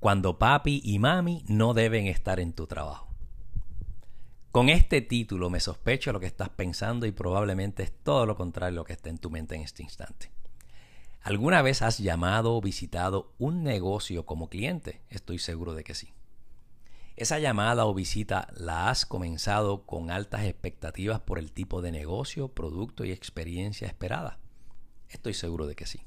cuando papi y mami no deben estar en tu trabajo. Con este título me sospecho lo que estás pensando y probablemente es todo lo contrario a lo que está en tu mente en este instante. ¿Alguna vez has llamado o visitado un negocio como cliente? Estoy seguro de que sí. Esa llamada o visita la has comenzado con altas expectativas por el tipo de negocio, producto y experiencia esperada. Estoy seguro de que sí.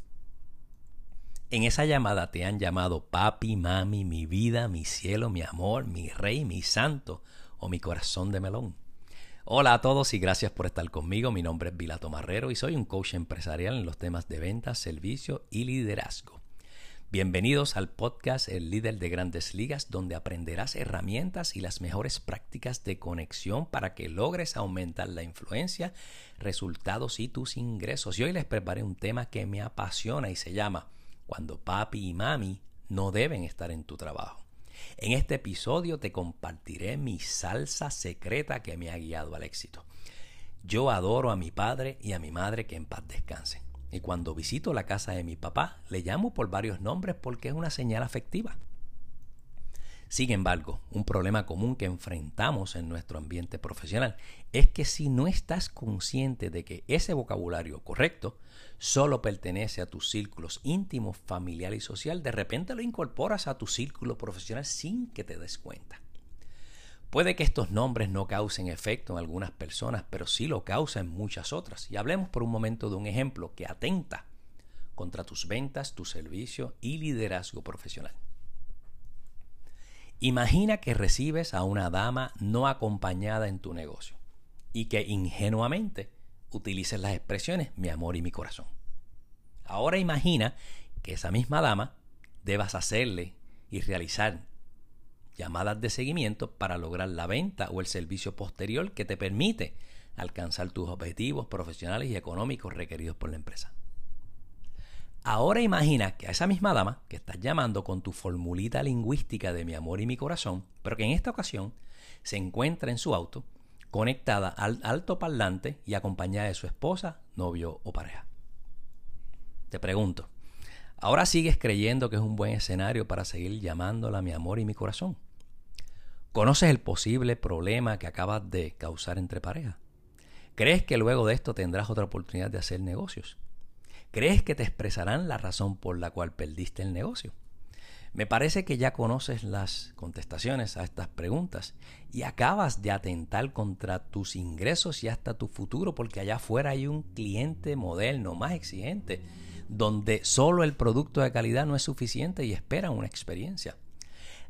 En esa llamada te han llamado papi, mami, mi vida, mi cielo, mi amor, mi rey, mi santo o mi corazón de melón. Hola a todos y gracias por estar conmigo. Mi nombre es Vilato Marrero y soy un coach empresarial en los temas de ventas, servicio y liderazgo. Bienvenidos al podcast El líder de grandes ligas donde aprenderás herramientas y las mejores prácticas de conexión para que logres aumentar la influencia, resultados y tus ingresos. Y hoy les preparé un tema que me apasiona y se llama cuando papi y mami no deben estar en tu trabajo. En este episodio te compartiré mi salsa secreta que me ha guiado al éxito. Yo adoro a mi padre y a mi madre que en paz descansen. Y cuando visito la casa de mi papá, le llamo por varios nombres porque es una señal afectiva. Sin embargo, un problema común que enfrentamos en nuestro ambiente profesional es que si no estás consciente de que ese vocabulario correcto solo pertenece a tus círculos íntimos, familiar y social, de repente lo incorporas a tu círculo profesional sin que te des cuenta. Puede que estos nombres no causen efecto en algunas personas, pero sí lo causan en muchas otras. Y hablemos por un momento de un ejemplo que atenta contra tus ventas, tu servicio y liderazgo profesional. Imagina que recibes a una dama no acompañada en tu negocio y que ingenuamente utilices las expresiones mi amor y mi corazón. Ahora imagina que esa misma dama debas hacerle y realizar llamadas de seguimiento para lograr la venta o el servicio posterior que te permite alcanzar tus objetivos profesionales y económicos requeridos por la empresa. Ahora imagina que a esa misma dama que estás llamando con tu formulita lingüística de mi amor y mi corazón, pero que en esta ocasión se encuentra en su auto conectada al alto parlante y acompañada de su esposa, novio o pareja. Te pregunto, ¿ahora sigues creyendo que es un buen escenario para seguir llamándola mi amor y mi corazón? ¿Conoces el posible problema que acabas de causar entre parejas? ¿Crees que luego de esto tendrás otra oportunidad de hacer negocios? ¿Crees que te expresarán la razón por la cual perdiste el negocio? Me parece que ya conoces las contestaciones a estas preguntas y acabas de atentar contra tus ingresos y hasta tu futuro porque allá afuera hay un cliente moderno más exigente donde solo el producto de calidad no es suficiente y espera una experiencia.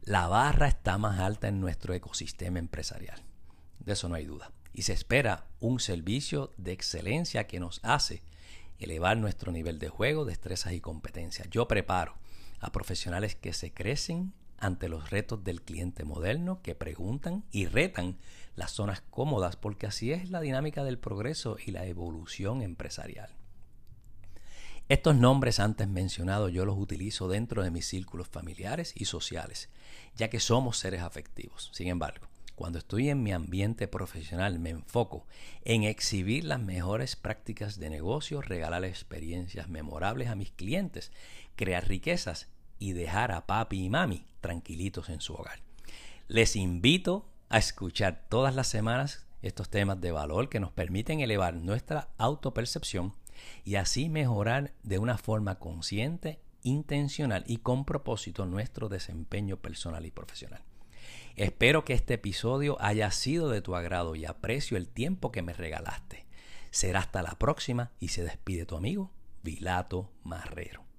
La barra está más alta en nuestro ecosistema empresarial. De eso no hay duda. Y se espera un servicio de excelencia que nos hace elevar nuestro nivel de juego, destrezas y competencias. Yo preparo a profesionales que se crecen ante los retos del cliente moderno, que preguntan y retan las zonas cómodas, porque así es la dinámica del progreso y la evolución empresarial. Estos nombres antes mencionados yo los utilizo dentro de mis círculos familiares y sociales, ya que somos seres afectivos. Sin embargo, cuando estoy en mi ambiente profesional me enfoco en exhibir las mejores prácticas de negocio, regalar experiencias memorables a mis clientes, crear riquezas y dejar a papi y mami tranquilitos en su hogar. Les invito a escuchar todas las semanas estos temas de valor que nos permiten elevar nuestra autopercepción y así mejorar de una forma consciente, intencional y con propósito nuestro desempeño personal y profesional. Espero que este episodio haya sido de tu agrado y aprecio el tiempo que me regalaste. Será hasta la próxima y se despide tu amigo Vilato Marrero.